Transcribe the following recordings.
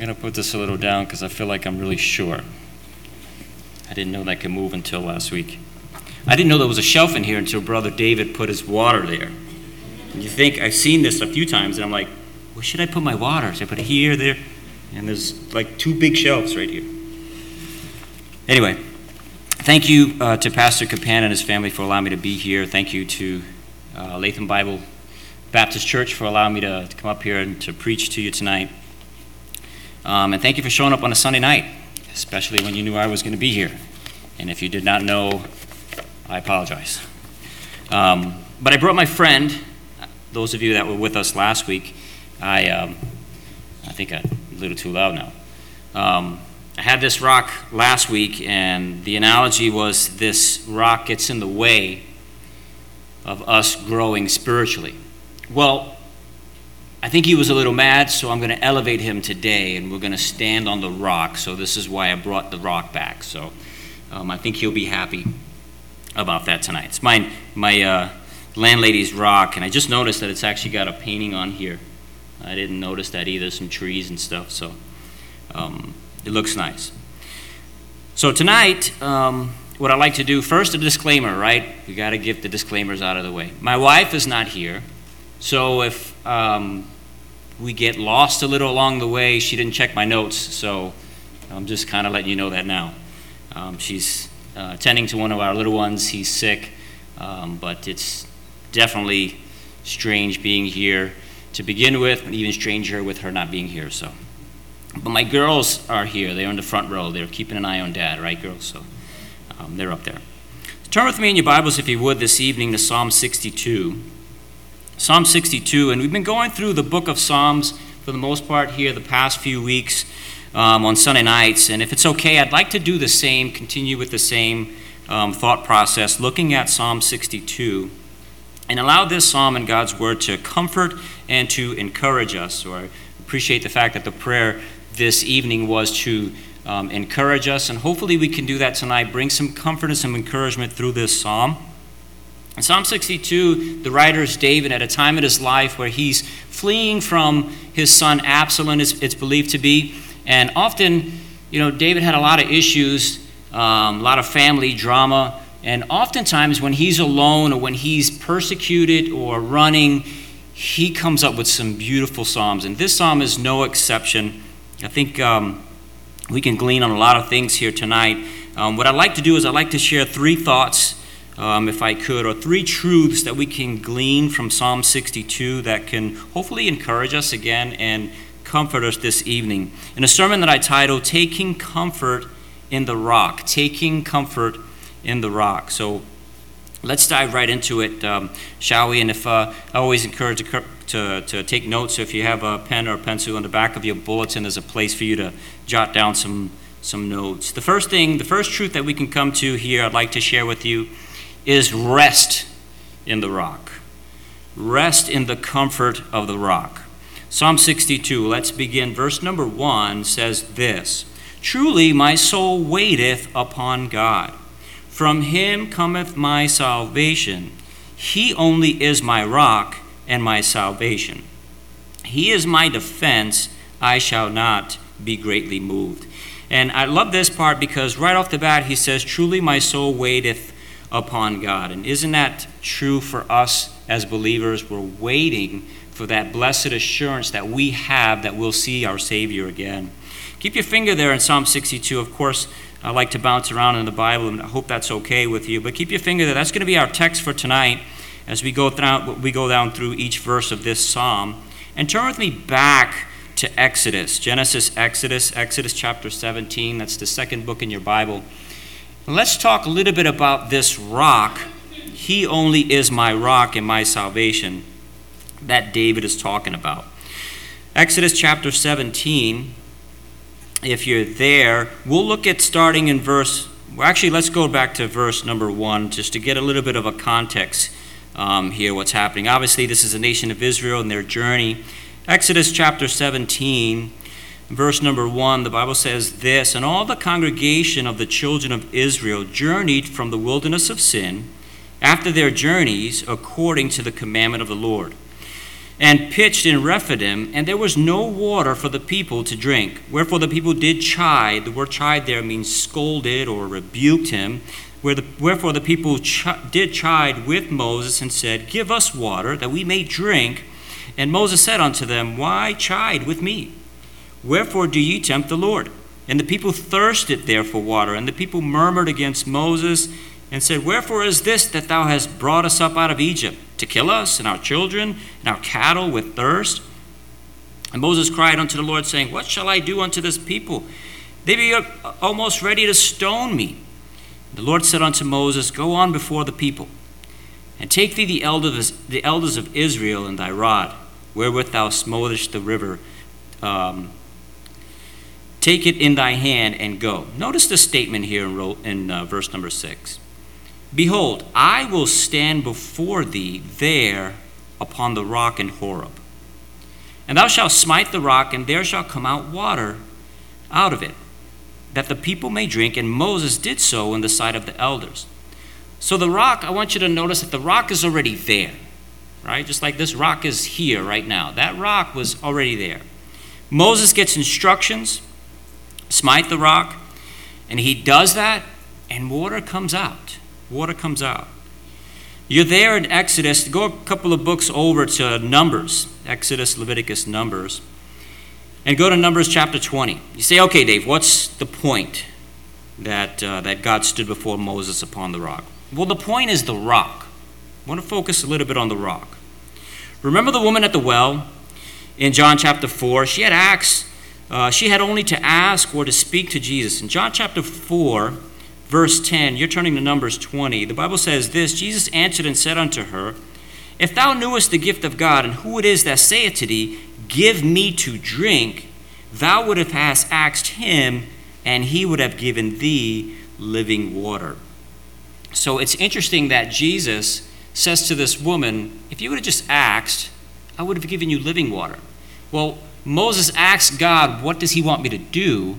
going to put this a little down because I feel like I'm really short. I didn't know that could move until last week. I didn't know there was a shelf in here until Brother David put his water there. And you think, I've seen this a few times, and I'm like, where should I put my water? Should I put it here, there? And there's like two big shelves right here. Anyway, thank you uh, to Pastor Capan and his family for allowing me to be here. Thank you to uh, Latham Bible Baptist Church for allowing me to, to, come up here and to preach to you tonight. Um, and thank you for showing up on a Sunday night, especially when you knew I was going to be here. And if you did not know, I apologize. Um, but I brought my friend, those of you that were with us last week, I, um, I think I'm a little too loud now. Um, I had this rock last week, and the analogy was this rock gets in the way of us growing spiritually. Well, I think he was a little mad, so I'm going to elevate him today, and we're going to stand on the rock. So this is why I brought the rock back. So um, I think he'll be happy about that tonight. It's my my uh, landlady's rock, and I just noticed that it's actually got a painting on here. I didn't notice that either. Some trees and stuff. So um, it looks nice. So tonight, um, what I like to do first a disclaimer, right? We got to get the disclaimers out of the way. My wife is not here. So if um, we get lost a little along the way, she didn't check my notes, so I'm just kind of letting you know that now. Um, she's uh, attending to one of our little ones. He's sick, um, but it's definitely strange being here to begin with, and even stranger with her not being here. So, but my girls are here. They're in the front row. They're keeping an eye on Dad, right, girls? So um, they're up there. Turn with me in your Bibles, if you would, this evening to Psalm 62. Psalm 62, and we've been going through the book of Psalms for the most part here the past few weeks um, on Sunday nights. And if it's okay, I'd like to do the same, continue with the same um, thought process, looking at Psalm 62, and allow this psalm and God's word to comfort and to encourage us. So I appreciate the fact that the prayer this evening was to um, encourage us, and hopefully we can do that tonight, bring some comfort and some encouragement through this psalm. In Psalm 62, the writer is David at a time in his life where he's fleeing from his son Absalom, it's believed to be. And often, you know, David had a lot of issues, um, a lot of family drama. And oftentimes, when he's alone or when he's persecuted or running, he comes up with some beautiful psalms. And this psalm is no exception. I think um, we can glean on a lot of things here tonight. Um, what I'd like to do is I'd like to share three thoughts um, if I could, or three truths that we can glean from Psalm 62 that can hopefully encourage us again and comfort us this evening. In a sermon that I titled, Taking Comfort in the Rock. Taking Comfort in the Rock. So let's dive right into it, um, shall we? And if uh, I always encourage to, to, take notes, so if you have a pen or a pencil in the back of your bulletin, there's a place for you to jot down some, some notes. The first thing, the first truth that we can come to here, I'd like to share with you is rest in the rock. Rest in the comfort of the rock. Psalm 62, let's begin. Verse number one says this Truly my soul waiteth upon God. From him cometh my salvation. He only is my rock and my salvation. He is my defense. I shall not be greatly moved. And I love this part because right off the bat he says, Truly my soul waiteth upon God. And isn't that true for us as believers? We're waiting for that blessed assurance that we have that we'll see our Savior again. Keep your finger there in Psalm 62. Of course, I like to bounce around in the Bible, and I hope that's okay with you. But keep your finger there. That's going to be our text for tonight as we go, down, we go down through each verse of this psalm. And turn with me back to Exodus Genesis, Exodus, Exodus chapter 17. That's the second book in your Bible. Let's talk a little bit about this rock. He only is my rock and my salvation that David is talking about. Exodus chapter 17, if you're there, we'll look at starting in verse, well, actually, let's go back to verse number one just to get a little bit of a context um, here, what's happening. Obviously, this is a nation of Israel and their journey. Exodus chapter 17, verse number one, the Bible says this And all the congregation of the children of Israel journeyed from the wilderness of sin after their journeys according to the commandment of the Lord. and pitched in Rephidim, and there was no water for the people to drink. Wherefore the people did chide. The word chide there means scolded or rebuked him. Wherefore the people did chide with Moses and said, Give us water that we may drink. And Moses said unto them, Why chide with me? Wherefore do ye tempt the Lord? And the people thirsted there for water, and the people murmured against Moses and said, Wherefore is this that thou hast brought us up out of Egypt? To kill us and our children and our cattle with thirst? And Moses cried unto the Lord, saying, What shall I do unto this people? They be almost ready to stone me. The Lord said unto Moses, Go on before the people, and take thee the elders, the elders of Israel in thy rod, wherewith thou smotest the river. Um, take it in thy hand and go. Notice the statement here in, in uh, verse number 6. Behold, I will stand before thee there upon the rock in Horeb. And thou shalt smite the rock, and there shall come out water out of it, that the people may drink. And Moses did so in the sight of the elders. So the rock, I want you to notice that the rock is already there, right? Just like this rock is here right now. That rock was already there. Moses gets instructions smite the rock, and he does that, and water comes out water comes out. You're there in Exodus. Go a couple of books over to Numbers, Exodus, Leviticus, Numbers, and go to Numbers chapter 20. You say, okay, Dave, what's the point that, uh, that God stood before Moses upon the rock? Well, the point is the rock. I want to focus a little bit on the rock. Remember the woman at the well in John chapter 4? She had asked, uh, she had only to ask or to speak to Jesus. In John chapter 4, verse 10, you're turning to Numbers 20. The Bible says this Jesus answered and said unto her, If thou knewest the gift of God, and who it is that saith to thee, Give me to drink, thou would have asked him, and he would have given thee living water. So it's interesting that Jesus says to this woman, If you would have just asked, I would have given you living water. Well, Moses asks God, What does he want me to do?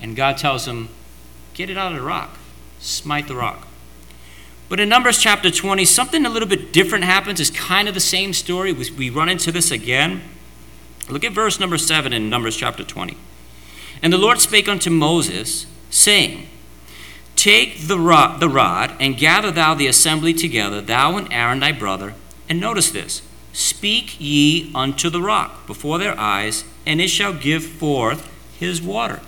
And God tells him, Get it out of the rock smite the rock. But in Numbers chapter 20, something a little bit different happens. It's kind of the same story. We, we run into this again. Look at verse number 7 in Numbers chapter 20. And the Lord spake unto Moses, saying, Take the rod, the rod and gather thou the assembly together, thou and Aaron thy brother. And notice this Speak ye unto the rock before their eyes, and it shall give forth his water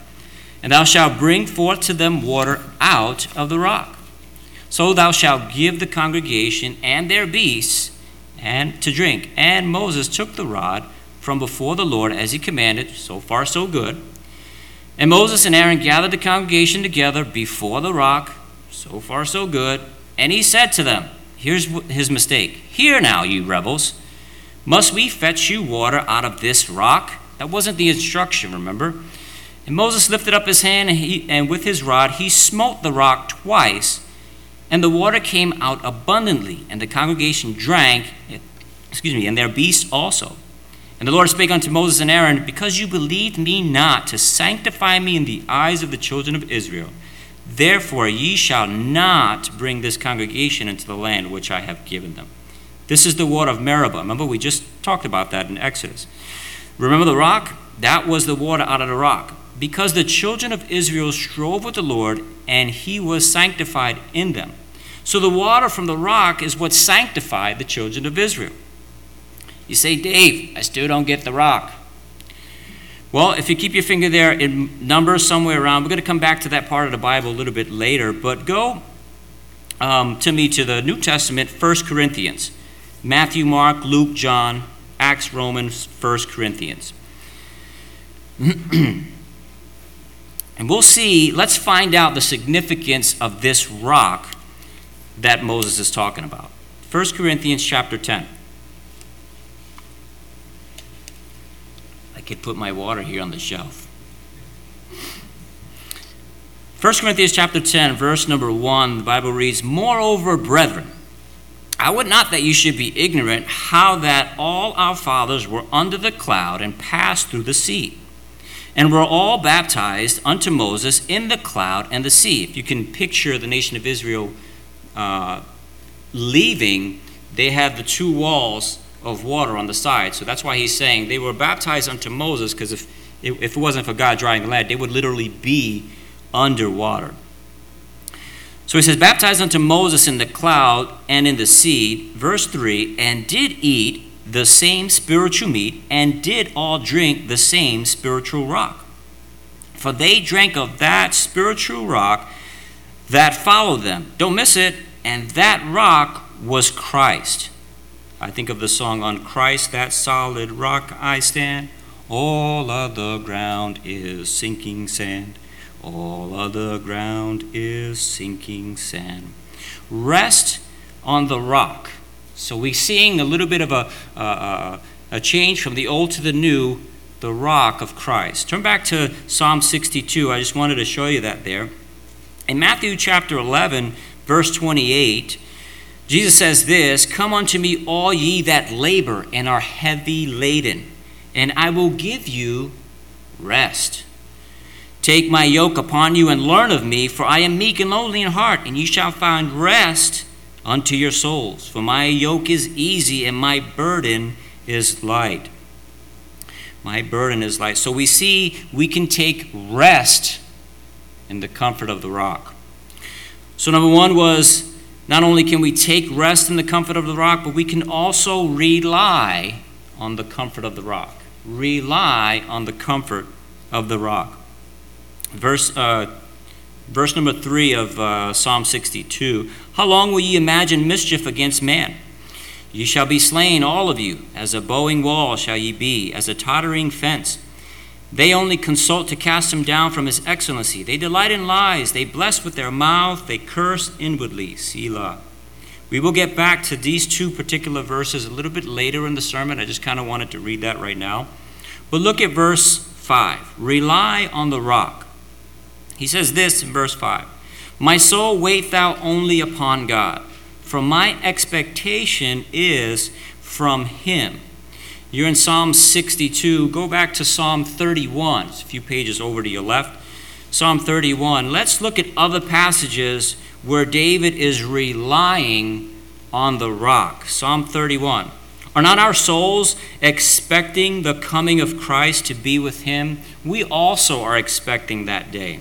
and thou shalt bring forth to them water out of the rock. So thou shalt give the congregation and their beasts and to drink. And Moses took the rod from before the Lord as he commanded. So far, so good. And Moses and Aaron gathered the congregation together before the rock. So far, so good. And he said to them, Here's his mistake. Hear now, you rebels. Must we fetch you water out of this rock? That wasn't the instruction, remember? And Moses lifted up his hand, and, he, and with his rod he smote the rock twice, and the water came out abundantly, and the congregation drank, excuse me, and their beasts also. And the Lord spake unto Moses and Aaron, Because you believed me not to sanctify me in the eyes of the children of Israel, therefore ye shall not bring this congregation into the land which I have given them. This is the water of Meribah. Remember, we just talked about that in Exodus. Remember the rock? That was the water out of the rock because the children of Israel strove with the Lord, and he was sanctified in them. So the water from the rock is what sanctified the children of Israel. You say, Dave, I still don't get the rock. Well, if you keep your finger there in Numbers somewhere around, we're going to come back to that part of the Bible a little bit later, but go um, to me to the New Testament, 1 Corinthians. Matthew, Mark, Luke, John, Acts, Romans, 1 Corinthians. And we'll see, let's find out the significance of this rock that Moses is talking about. 1 Corinthians chapter 10. I could put my water here on the shelf. 1 Corinthians chapter 10, verse number 1, the Bible reads, Moreover, brethren, I would not that you should be ignorant how that all our fathers were under the cloud and passed through the sea and were all baptized unto Moses in the cloud and the sea. If you can picture the nation of Israel uh, leaving, they have the two walls of water on the side. So that's why he's saying they were baptized unto Moses, because if, if it wasn't for God drying the land, they would literally be underwater. So he says, baptized unto Moses in the cloud and in the sea, verse 3, and did eat the same spiritual meat, and did all drink the same spiritual rock. For they drank of that spiritual rock that followed them. Don't miss it. And that rock was Christ. I think of the song, On Christ, that solid rock I stand. All other ground is sinking sand. All other ground is sinking sand. Rest on the rock. So we're seeing a little bit of a, a, a change from the old to the new, the rock of Christ. Turn back to Psalm 62. I just wanted to show you that there. In Matthew chapter 11, verse 28, Jesus says this Come unto me, all ye that labor and are heavy laden, and I will give you rest. Take my yoke upon you and learn of me, for I am meek and lowly in heart, and ye shall find rest unto your souls. For my yoke is easy and my burden is light. My burden is light. So we see we can take rest in the comfort of the rock. So, number one was not only can we take rest in the comfort of the rock, but we can also rely on the comfort of the rock. Rely on the comfort of the rock. Verse, uh, verse number three of uh, Psalm 62 How long will ye imagine mischief against man? Ye shall be slain, all of you. As a bowing wall shall ye be, as a tottering fence. They only consult to cast him down from his excellency. They delight in lies. They bless with their mouth. They curse inwardly. Selah. We will get back to these two particular verses a little bit later in the sermon. I just kind of wanted to read that right now. But look at verse 5. Rely on the rock. He says this in verse 5 My soul, wait thou only upon God, for my expectation is from him. You're in Psalm 62. Go back to Psalm 31. It's a few pages over to your left. Psalm 31. Let's look at other passages where David is relying on the rock. Psalm 31. Are not our souls expecting the coming of Christ to be with him? We also are expecting that day.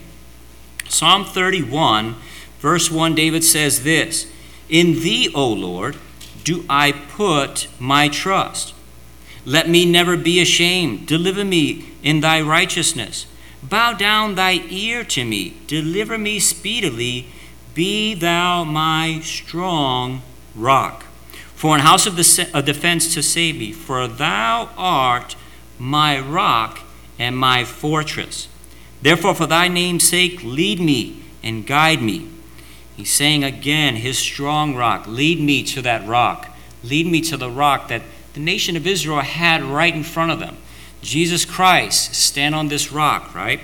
Psalm 31, verse 1, David says this In thee, O Lord, do I put my trust. Let me never be ashamed. Deliver me in thy righteousness. Bow down thy ear to me. Deliver me speedily. Be thou my strong rock. For an house of defense to save me. For thou art my rock and my fortress. Therefore, for thy name's sake, lead me and guide me. He's saying again, his strong rock, lead me to that rock. Lead me to the rock that the nation of Israel had right in front of them. Jesus Christ, stand on this rock, right?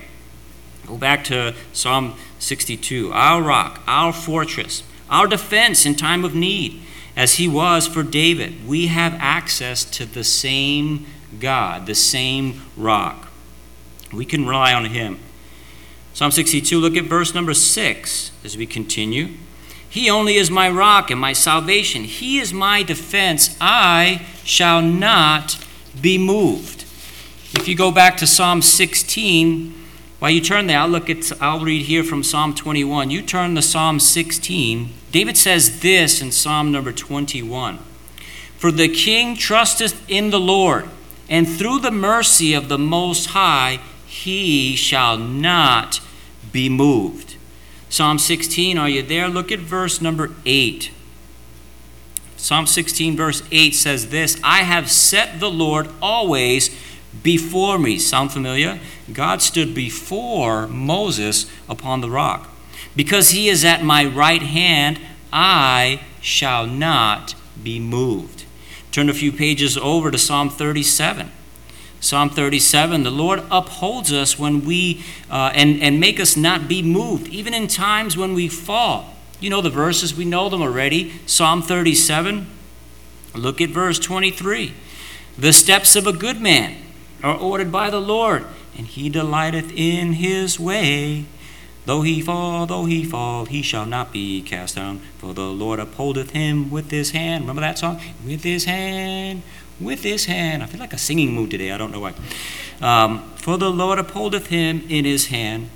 Go back to Psalm 62. Our rock, our fortress, our defense in time of need, as he was for David. We have access to the same God, the same rock. We can rely on him. Psalm 62, look at verse number 6 as we continue. He only is my rock and my salvation. He is my defense. I shall not be moved. If you go back to Psalm 16, while you turn there, I'll look at I'll read here from Psalm 21. You turn to Psalm 16. David says this in Psalm number 21. For the king trusteth in the Lord, and through the mercy of the Most High he shall not be moved. Psalm 16, are you there? Look at verse number 8. Psalm 16, verse 8 says this I have set the Lord always before me. Sound familiar? God stood before Moses upon the rock. Because he is at my right hand, I shall not be moved. Turn a few pages over to Psalm 37. Psalm 37 The Lord upholds us when we, uh, and, and make us not be moved, even in times when we fall. You know the verses, we know them already. Psalm 37, look at verse 23. The steps of a good man are ordered by the Lord, and he delighteth in his way. Though he fall, though he fall, he shall not be cast down, for the Lord upholdeth him with his hand. Remember that song? With his hand with his hand. I feel like a singing mood today. I don't know why. Um, for the Lord upholdeth him in his hand.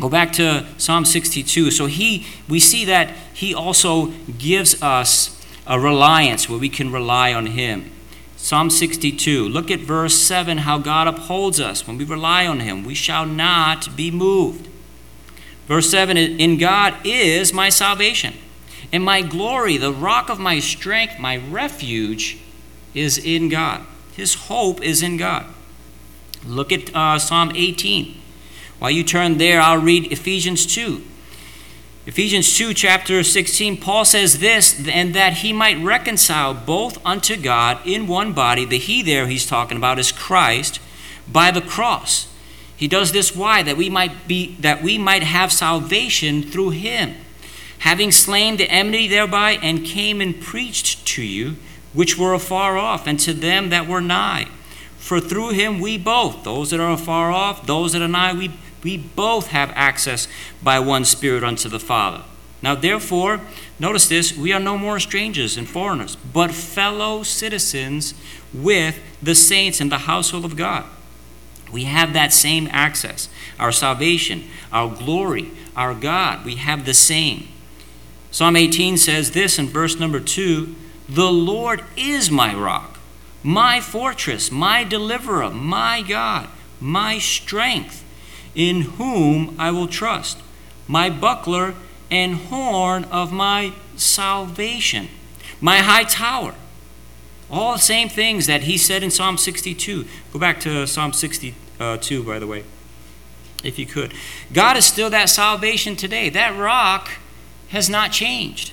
Go back to Psalm 62. So he, we see that he also gives us a reliance where we can rely on him. Psalm 62. Look at verse 7 how God upholds us. When we rely on him, we shall not be moved. Verse 7 In God is my salvation, and my glory, the rock of my strength, my refuge is in God. His hope is in God. Look at uh, Psalm 18. While you turn there, I'll read Ephesians 2. Ephesians 2, chapter 16, Paul says this, and that he might reconcile both unto God in one body. The he there he's talking about is Christ by the cross. He does this why? That we might be that we might have salvation through him, having slain the enmity thereby, and came and preached to you, which were afar off, and to them that were nigh. For through him we both, those that are afar off, those that are nigh, we we both have access by one Spirit unto the Father. Now, therefore, notice this we are no more strangers and foreigners, but fellow citizens with the saints in the household of God. We have that same access. Our salvation, our glory, our God, we have the same. Psalm 18 says this in verse number 2 The Lord is my rock, my fortress, my deliverer, my God, my strength in whom I will trust, my buckler and horn of my salvation, my high tower. All the same things that he said in Psalm 62. Go back to Psalm 62, by the way, if you could. God is still that salvation today. That rock has not changed.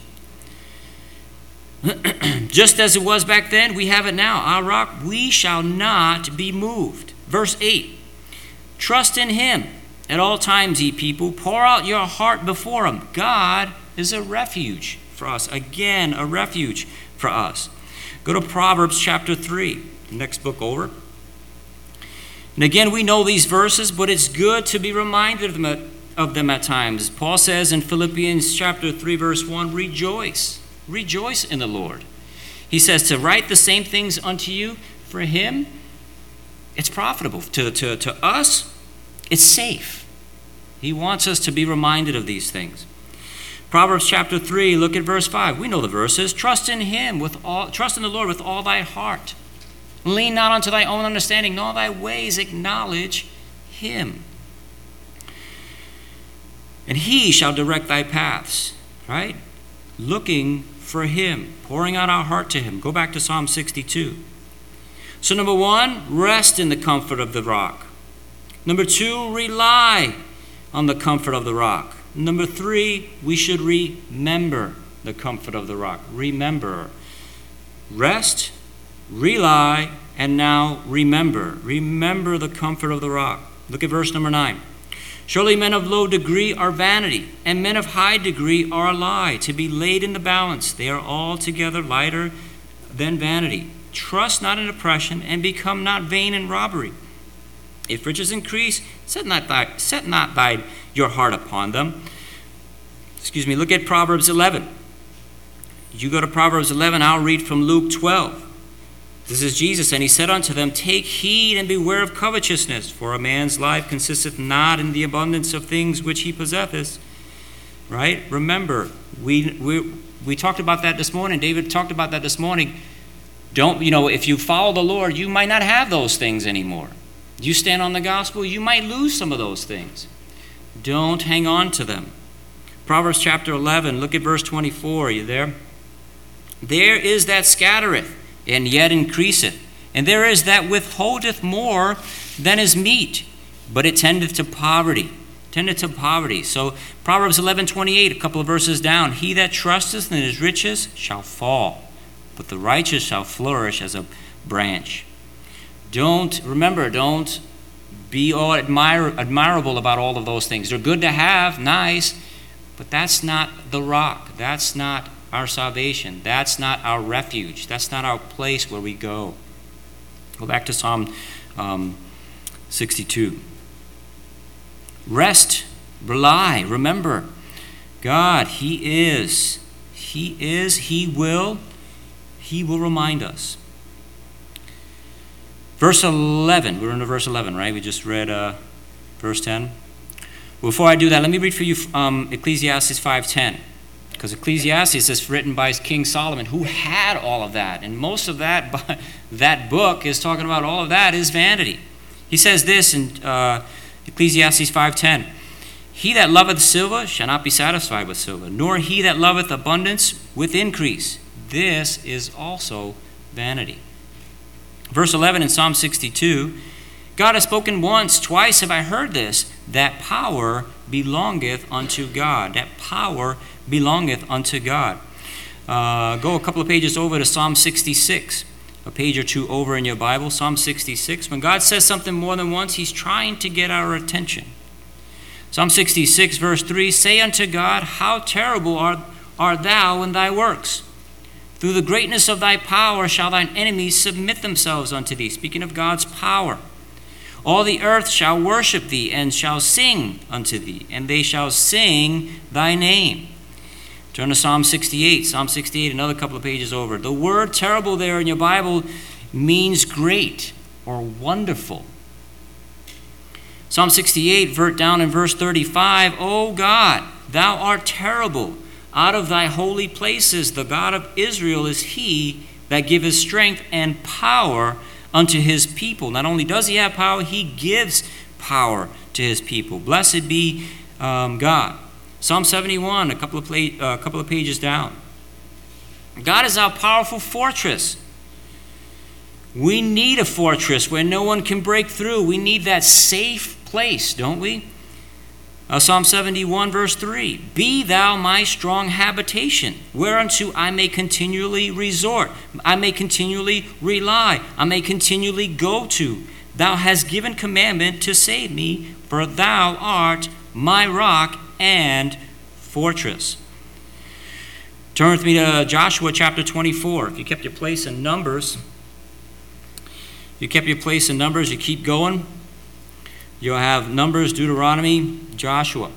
Just as it was back then, we have it now. Our rock, we shall not be moved. Verse 8 Trust in Him at all times, ye people. Pour out your heart before Him. God is a refuge for us. Again, a refuge for us. Go to Proverbs chapter 3, next book over. And again, we know these verses, but it's good to be reminded of them at, of them at times. Paul says in Philippians chapter 3, verse 1 Rejoice, rejoice in the Lord. He says to write the same things unto you for Him it's profitable. To, to, to us, it's safe. He wants us to be reminded of these things. Proverbs chapter 3, look at verse 5. We know the verses. Trust in him with all trust in the Lord with all thy heart. Lean not unto thy own understanding, in all thy ways acknowledge him. And he shall direct thy paths, right? Looking for him, pouring out our heart to him. Go back to Psalm 62. So, number one, rest in the comfort of the rock. Number two, rely on the comfort of the rock. Number three, we should remember the comfort of the rock. Remember. Rest, rely, and now remember. Remember the comfort of the rock. Look at verse number nine. Surely men of low degree are vanity, and men of high degree are a lie, to be laid in the balance. They are altogether lighter than vanity. Trust not in oppression, and become not vain in robbery. If riches increase, set not, thy, set not thy, your heart upon them. Excuse me, look at Proverbs 11. You go to Proverbs 11, I'll read from Luke 12. This is Jesus, and he said unto them, Take heed and beware of covetousness, for a man's life consisteth not in the abundance of things which he possesseth. Right? Remember, we, we, we talked about that this morning. David talked about that this morning. Don't, you know, if you follow the Lord, you might not have those things anymore. You stand on the gospel, you might lose some of those things. Don't hang on to them. Proverbs chapter 11, look at verse 24. Are you there? There is that scattereth, and yet increaseth, and there is that withholdeth more than is meet, but it tendeth to poverty. Tendeth to poverty. So Proverbs 11, 28, a couple of verses down. He that trusteth in his riches shall fall but the righteous shall flourish as a branch. Don't, remember, don't be all admire, admirable about all of those things. They're good to have, nice, but that's not the rock. That's not our salvation. That's not our refuge. That's not our place where we go. Go back to Psalm um, 62. Rest, rely, remember, God, He is. He is, He will, he will remind us. Verse 11. We're in verse 11, right? We just read uh, verse 10. Before I do that, let me read for you um, Ecclesiastes 5.10. Because Ecclesiastes is written by King Solomon, who had all of that. And most of that, that book is talking about all of that is vanity. He says this in uh, Ecclesiastes 5.10. He that loveth silver shall not be satisfied with silver, nor he that loveth abundance with increase. This is also vanity. Verse 11 in Psalm 62 God has spoken once, twice have I heard this, that power belongeth unto God. That power belongeth unto God. Uh, go a couple of pages over to Psalm 66, a page or two over in your Bible, Psalm 66. When God says something more than once, He's trying to get our attention. Psalm 66, verse 3 Say unto God, How terrible art, art thou in thy works! Through the greatness of thy power shall thine enemies submit themselves unto thee. Speaking of God's power. All the earth shall worship thee and shall sing unto thee, and they shall sing thy name. Turn to Psalm 68. Psalm 68, another couple of pages over. The word terrible there in your Bible means great or wonderful. Psalm 68, vert down in verse thirty-five. 35, O God, thou art terrible out of thy holy places. The God of Israel is he that giveth strength and power unto his people. Not only does he have power, he gives power to his people. Blessed be um, God. Psalm 71, a couple of, uh, couple of pages down. God is our powerful fortress. We need a fortress where no one can break through. We need that safe place, don't we? Uh, Psalm 71, verse 3 Be thou my strong habitation, whereunto I may continually resort, I may continually rely, I may continually go to. Thou hast given commandment to save me, for thou art my rock and fortress. Turn with me to Joshua chapter 24. If you kept your place in Numbers, you kept your place in Numbers, you keep going. You'll have Numbers, Deuteronomy, Joshua.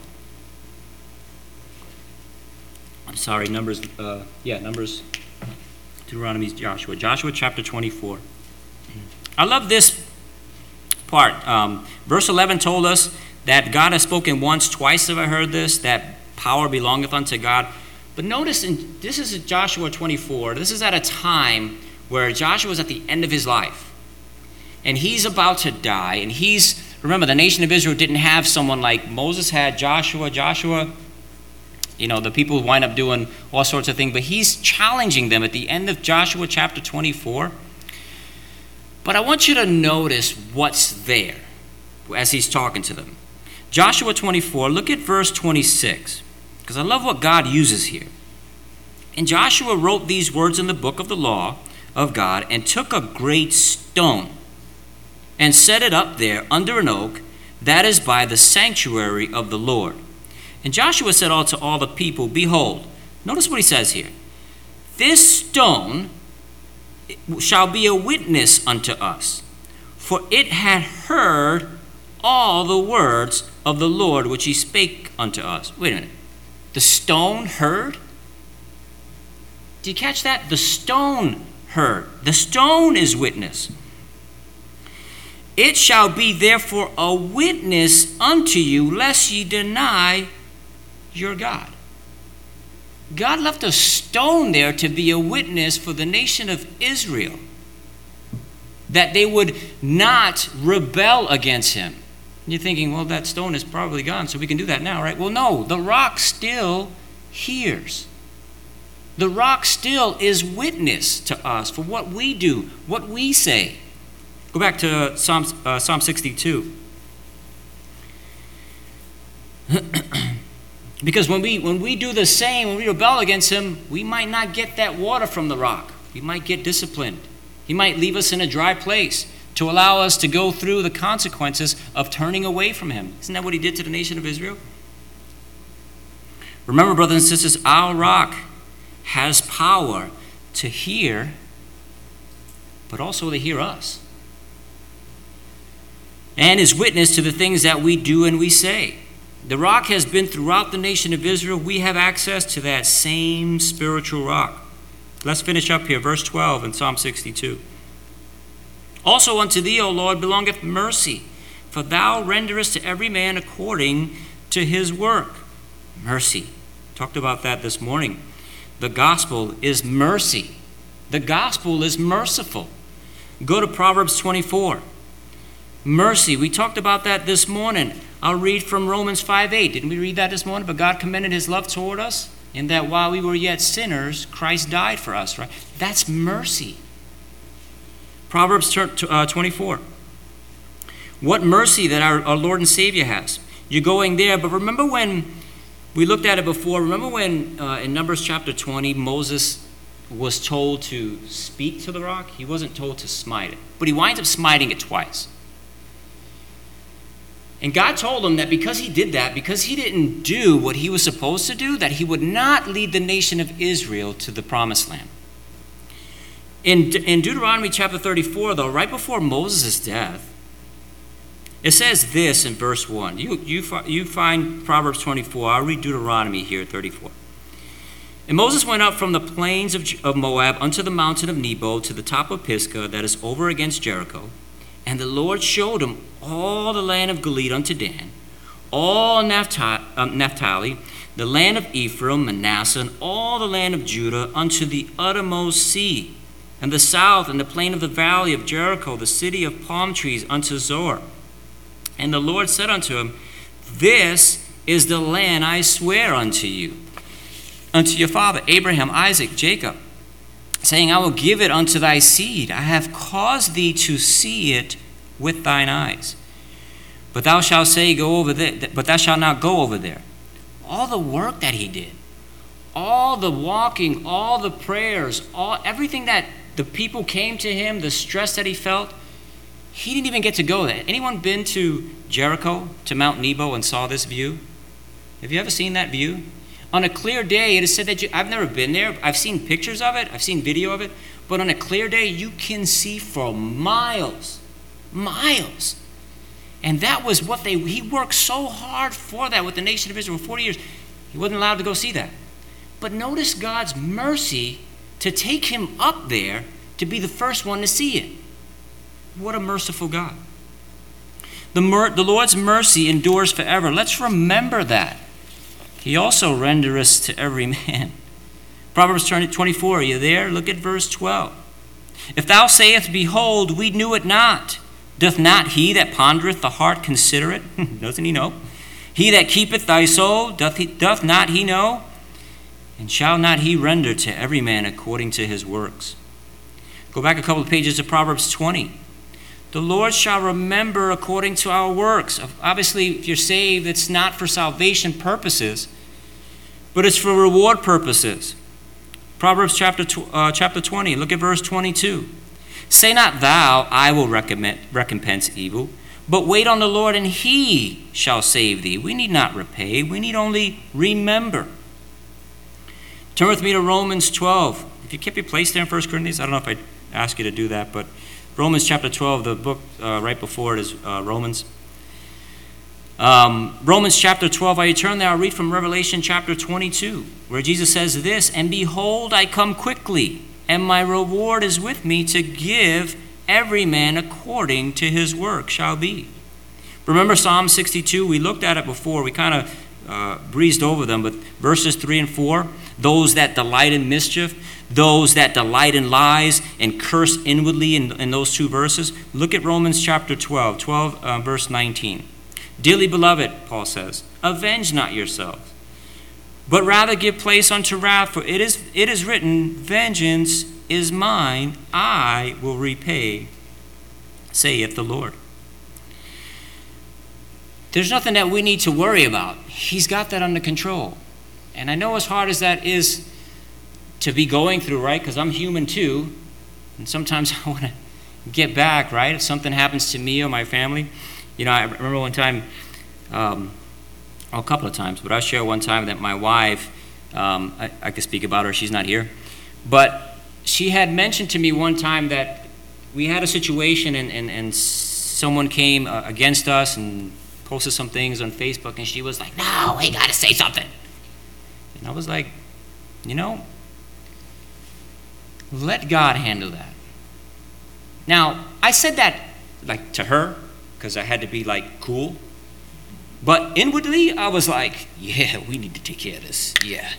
I'm sorry, Numbers, uh, yeah, Numbers, Deuteronomy, Joshua. Joshua chapter 24. I love this part. Um, verse 11 told us that God has spoken once, twice have I heard this, that power belongeth unto God. But notice, in, this is Joshua 24. This is at a time where Joshua is at the end of his life. And he's about to die, and he's Remember, the nation of Israel didn't have someone like Moses had Joshua. Joshua, you know, the people who wind up doing all sorts of things, but he's challenging them at the end of Joshua chapter 24. But I want you to notice what's there as he's talking to them. Joshua 24, look at verse 26, because I love what God uses here. And Joshua wrote these words in the book of the law of God and took a great stone and set it up there under an oak that is by the sanctuary of the Lord. And Joshua said unto all the people, Behold, notice what he says here. This stone shall be a witness unto us, for it had heard all the words of the Lord which he spake unto us. Wait a minute. The stone heard? Did you catch that? The stone heard. The stone is witness. It shall be therefore a witness unto you, lest ye deny your God. God left a stone there to be a witness for the nation of Israel, that they would not rebel against him. And you're thinking, well, that stone is probably gone, so we can do that now, right? Well, no, the rock still hears. The rock still is witness to us for what we do, what we say. Go back to Psalm, uh, Psalm 62. because when we, when we do the same, when we rebel against Him, we might not get that water from the rock. We might get disciplined. He might leave us in a dry place to allow us to go through the consequences of turning away from Him. Isn't that what He did to the nation of Israel? Remember, brothers and sisters, our rock has power to hear, but also to hear us and is witness to the things that we do and we say. The rock has been throughout the nation of Israel. We have access to that same spiritual rock. Let's finish up here, verse 12 in Psalm 62. Also unto thee, O Lord, belongeth mercy, for thou renderest to every man according to his work. Mercy. Talked about that this morning. The gospel is mercy. The gospel is merciful. Go to Proverbs 24. Mercy. We talked about that this morning. I'll read from Romans 5 8. Didn't we read that this morning? But God commended his love toward us in that while we were yet sinners, Christ died for us, right? That's mercy. Proverbs uh, 24. What mercy that our, our Lord and Savior has. You're going there, but remember when we looked at it before. Remember when uh, in Numbers chapter 20, Moses was told to speak to the rock? He wasn't told to smite it, but he winds up smiting it twice. And God told him that because he did that, because he didn't do what he was supposed to do, that he would not lead the nation of Israel to the promised land. In, in Deuteronomy chapter 34, though, right before Moses' death, it says this in verse 1. You, you, you find Proverbs 24. I'll read Deuteronomy here, 34. And Moses went up from the plains of, of Moab unto the mountain of Nebo to the top of Pisgah that is over against Jericho. And the Lord showed him all the land of Gilead unto Dan, all um, Naphtali, the land of Ephraim, Manasseh, and all the land of Judah unto the uttermost sea and the south, and the plain of the valley of Jericho, the city of palm trees, unto Zoar. And the Lord said unto him, This is the land I swear unto you, unto your father, Abraham, Isaac, Jacob, saying, I will give it unto thy seed. I have caused thee to see it with thine eyes. But thou shalt say, Go over there, but thou shalt not go over there. All the work that he did, all the walking, all the prayers, all everything that the people came to him, the stress that he felt. He didn't even get to go there. Anyone been to Jericho, to Mount Nebo, and saw this view? Have you ever seen that view? On a clear day, it is said that you, I've never been there. I've seen pictures of it, I've seen video of it, but on a clear day, you can see for miles, miles. And that was what they, he worked so hard for that with the nation of Israel for 40 years. He wasn't allowed to go see that. But notice God's mercy to take him up there to be the first one to see it. What a merciful God. The, mer- the Lord's mercy endures forever. Let's remember that. He also rendereth to every man. Proverbs 24, are you there? Look at verse 12. If thou sayest, Behold, we knew it not, doth not he that pondereth the heart consider it? Doesn't he know? He that keepeth thy soul, doth, he, doth not he know? And shall not he render to every man according to his works? Go back a couple of pages to Proverbs 20. The Lord shall remember according to our works. Obviously, if you're saved, it's not for salvation purposes, but it's for reward purposes. Proverbs chapter, uh, chapter 20, look at verse 22. Say not thou, I will recompense evil, but wait on the Lord, and he shall save thee. We need not repay, we need only remember. Turn with me to Romans 12. If you keep your place there in 1 Corinthians, I don't know if I ask you to do that, but Romans chapter 12, the book uh, right before it is uh, Romans. Um, Romans chapter 12, while you turn there, I'll read from Revelation chapter 22, where Jesus says this And behold, I come quickly, and my reward is with me to give every man according to his work shall be. Remember Psalm 62? We looked at it before. We kind of uh, breezed over them, but verses 3 and 4 those that delight in mischief, those that delight in lies and curse inwardly in, in those two verses. Look at Romans chapter 12, 12 uh, verse 19. Dearly beloved, Paul says, avenge not yourselves, but rather give place unto wrath, for it is, it is written, Vengeance is mine, I will repay, saith the Lord. There's nothing that we need to worry about. He's got that under control. And I know as hard as that is to be going through, right? Because I'm human too. And sometimes I want to get back, right? If something happens to me or my family. You know, I remember one time, um, a couple of times, but I'll share one time that my wife, um, I, I could speak about her, she's not here, but she had mentioned to me one time that we had a situation and, and, and someone came uh, against us and posted some things on Facebook, and she was like, No, we got to say something. And I was like, You know, let God handle that. Now, I said that like to her because I had to be like cool. But inwardly, I was like, yeah, we need to take care of this. Yeah.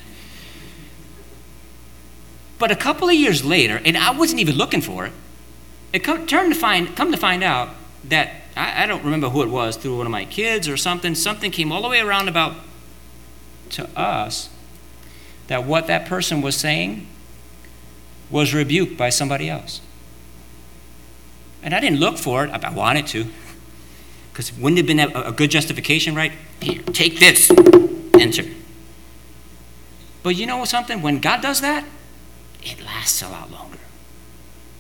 But a couple of years later, and I wasn't even looking for it, it come, turned to find, come to find out that I, I don't remember who it was through one of my kids or something. Something came all the way around about to us that what that person was saying was rebuked by somebody else. And I didn't look for it. I wanted to. Because wouldn't have been a, a good justification, right? Here, take this, enter. But you know something? When God does that, it lasts a lot longer.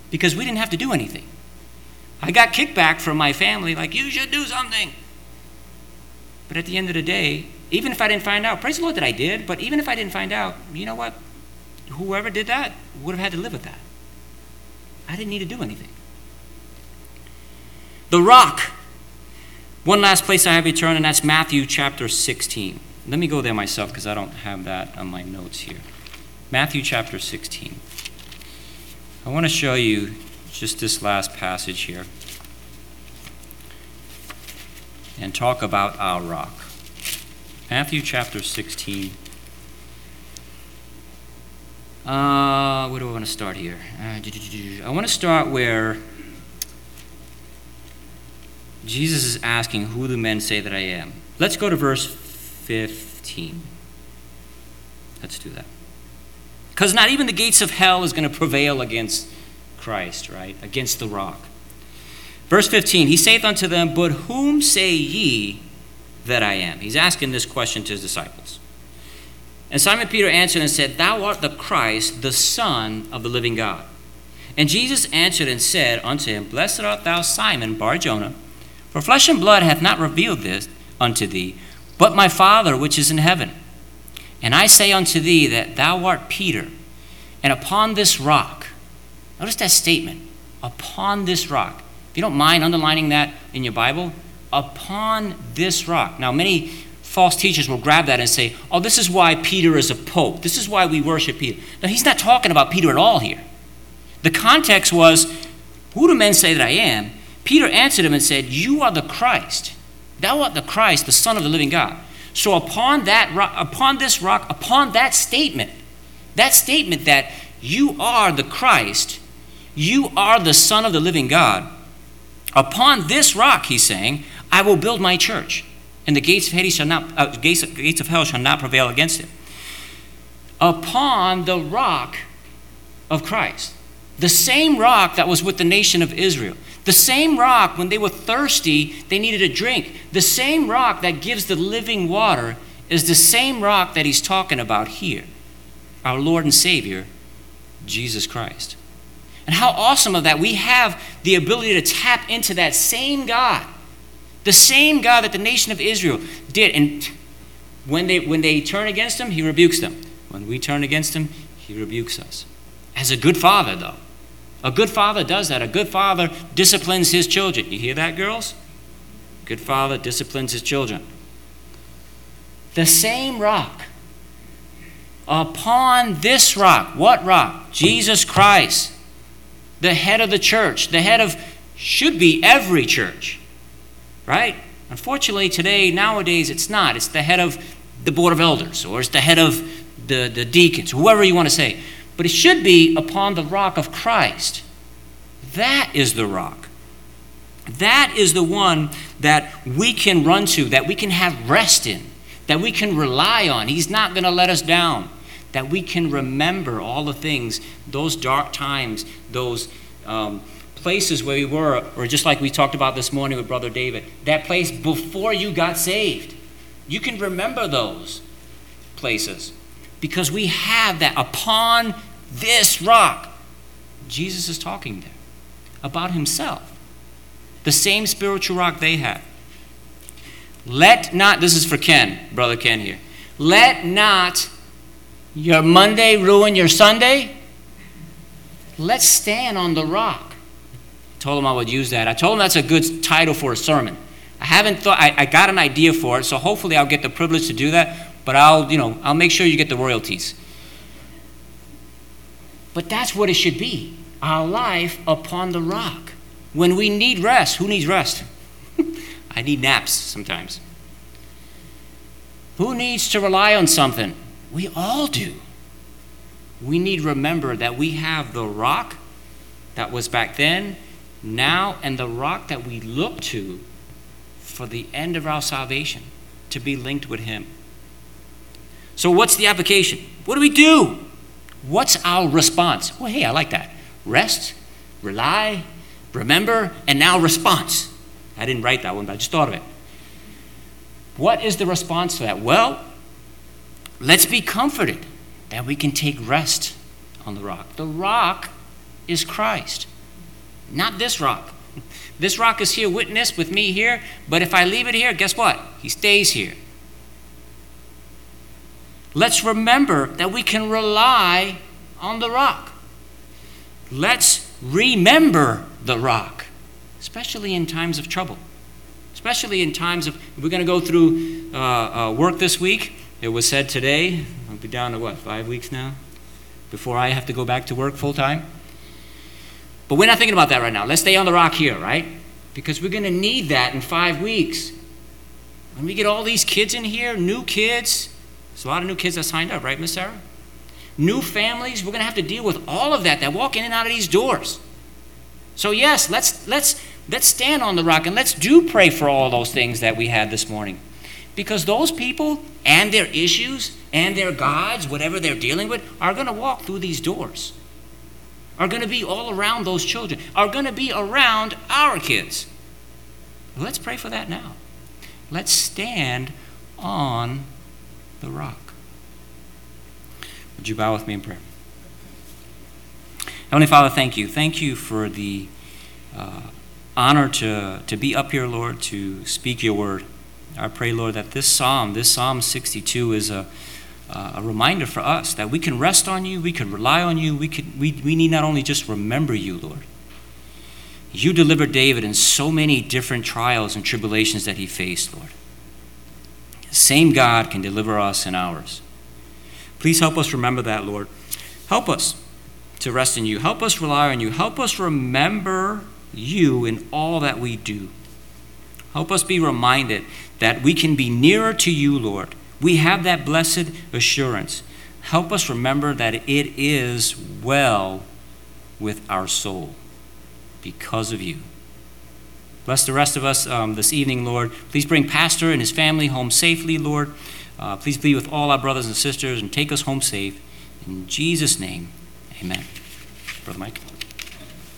Because we didn't have to do anything. I got kickback from my family, like, you should do something. But at the end of the day, even if I didn't find out, praise the Lord that I did, but even if I didn't find out, you know what? Whoever did that would have had to live with that. I didn't need to do anything. The rock. One last place I have you turn, and that's Matthew chapter 16. Let me go there myself because I don't have that on my notes here. Matthew chapter 16. I want to show you just this last passage here and talk about our rock. Matthew chapter 16. Uh, where do I want to start here? Uh, I want to start where Jesus is asking, Who do men say that I am? Let's go to verse 15. Let's do that. Because not even the gates of hell is going to prevail against Christ, right? Against the rock. Verse 15, he saith unto them, But whom say ye that I am? He's asking this question to his disciples. And Simon Peter answered and said, Thou art the Christ, the Son of the living God. And Jesus answered and said unto him, Blessed art thou, Simon Bar Jonah, for flesh and blood hath not revealed this unto thee, but my Father which is in heaven. And I say unto thee that thou art Peter, and upon this rock, notice that statement, upon this rock. If you don't mind underlining that in your Bible, upon this rock. Now, many false teachers will grab that and say, oh, this is why Peter is a pope. This is why we worship Peter. Now, he's not talking about Peter at all here. The context was, who do men say that I am? Peter answered him and said, You are the Christ. Thou art the Christ, the Son of the living God. So upon that rock, upon this rock, upon that statement, that statement that you are the Christ, you are the Son of the living God, upon this rock, he's saying, I will build my church, and the gates of Hades shall not, uh, gates, gates of hell shall not prevail against it. Upon the rock of Christ, the same rock that was with the nation of Israel. The same rock, when they were thirsty, they needed a drink. The same rock that gives the living water is the same rock that he's talking about here our Lord and Savior, Jesus Christ. And how awesome of that. We have the ability to tap into that same God, the same God that the nation of Israel did. And when they, when they turn against him, he rebukes them. When we turn against him, he rebukes us. As a good father, though. A good father does that. A good father disciplines his children. You hear that, girls? Good father disciplines his children. The same rock. Upon this rock, what rock? Jesus Christ, the head of the church, the head of, should be every church, right? Unfortunately, today, nowadays, it's not. It's the head of the board of elders, or it's the head of the, the deacons, whoever you want to say but it should be upon the rock of Christ. That is the rock. That is the one that we can run to, that we can have rest in, that we can rely on. He's not going to let us down. That we can remember all the things, those dark times, those um, places where we were, or just like we talked about this morning with Brother David, that place before you got saved. You can remember those places because we have that upon this rock. Jesus is talking there about himself, the same spiritual rock they have. Let not, this is for Ken, Brother Ken here. Let not your Monday ruin your Sunday. Let's stand on the rock. I told him I would use that. I told him that's a good title for a sermon. I haven't thought, I, I got an idea for it, so hopefully I'll get the privilege to do that but I'll, you know, I'll make sure you get the royalties. But that's what it should be our life upon the rock. When we need rest, who needs rest? I need naps sometimes. Who needs to rely on something? We all do. We need to remember that we have the rock that was back then, now, and the rock that we look to for the end of our salvation to be linked with Him. So, what's the application? What do we do? What's our response? Well, hey, I like that. Rest, rely, remember, and now response. I didn't write that one, but I just thought of it. What is the response to that? Well, let's be comforted that we can take rest on the rock. The rock is Christ, not this rock. This rock is here, witness with me here, but if I leave it here, guess what? He stays here. Let's remember that we can rely on the rock. Let's remember the rock, especially in times of trouble. Especially in times of, we're going to go through uh, uh, work this week. It was said today, I'll be down to what, five weeks now? Before I have to go back to work full time? But we're not thinking about that right now. Let's stay on the rock here, right? Because we're going to need that in five weeks. When we get all these kids in here, new kids, there's a lot of new kids that signed up, right, Miss Sarah? New families, we're going to have to deal with all of that that walk in and out of these doors. So yes, let's let's let's stand on the rock and let's do pray for all those things that we had this morning. Because those people and their issues and their gods, whatever they're dealing with, are going to walk through these doors. Are going to be all around those children. Are going to be around our kids. Let's pray for that now. Let's stand on the rock. Would you bow with me in prayer? Heavenly Father, thank you. Thank you for the uh, honor to, to be up here, Lord, to speak your word. I pray, Lord, that this psalm, this Psalm 62, is a, a reminder for us that we can rest on you, we can rely on you, we, can, we, we need not only just remember you, Lord. You delivered David in so many different trials and tribulations that he faced, Lord. The same God can deliver us and ours. Please help us remember that, Lord. Help us to rest in you. Help us rely on you. Help us remember you in all that we do. Help us be reminded that we can be nearer to you, Lord. We have that blessed assurance. Help us remember that it is well with our soul because of you. Bless the rest of us um, this evening, Lord. Please bring Pastor and his family home safely, Lord. Uh, please be with all our brothers and sisters and take us home safe. In Jesus' name, amen. Brother Mike.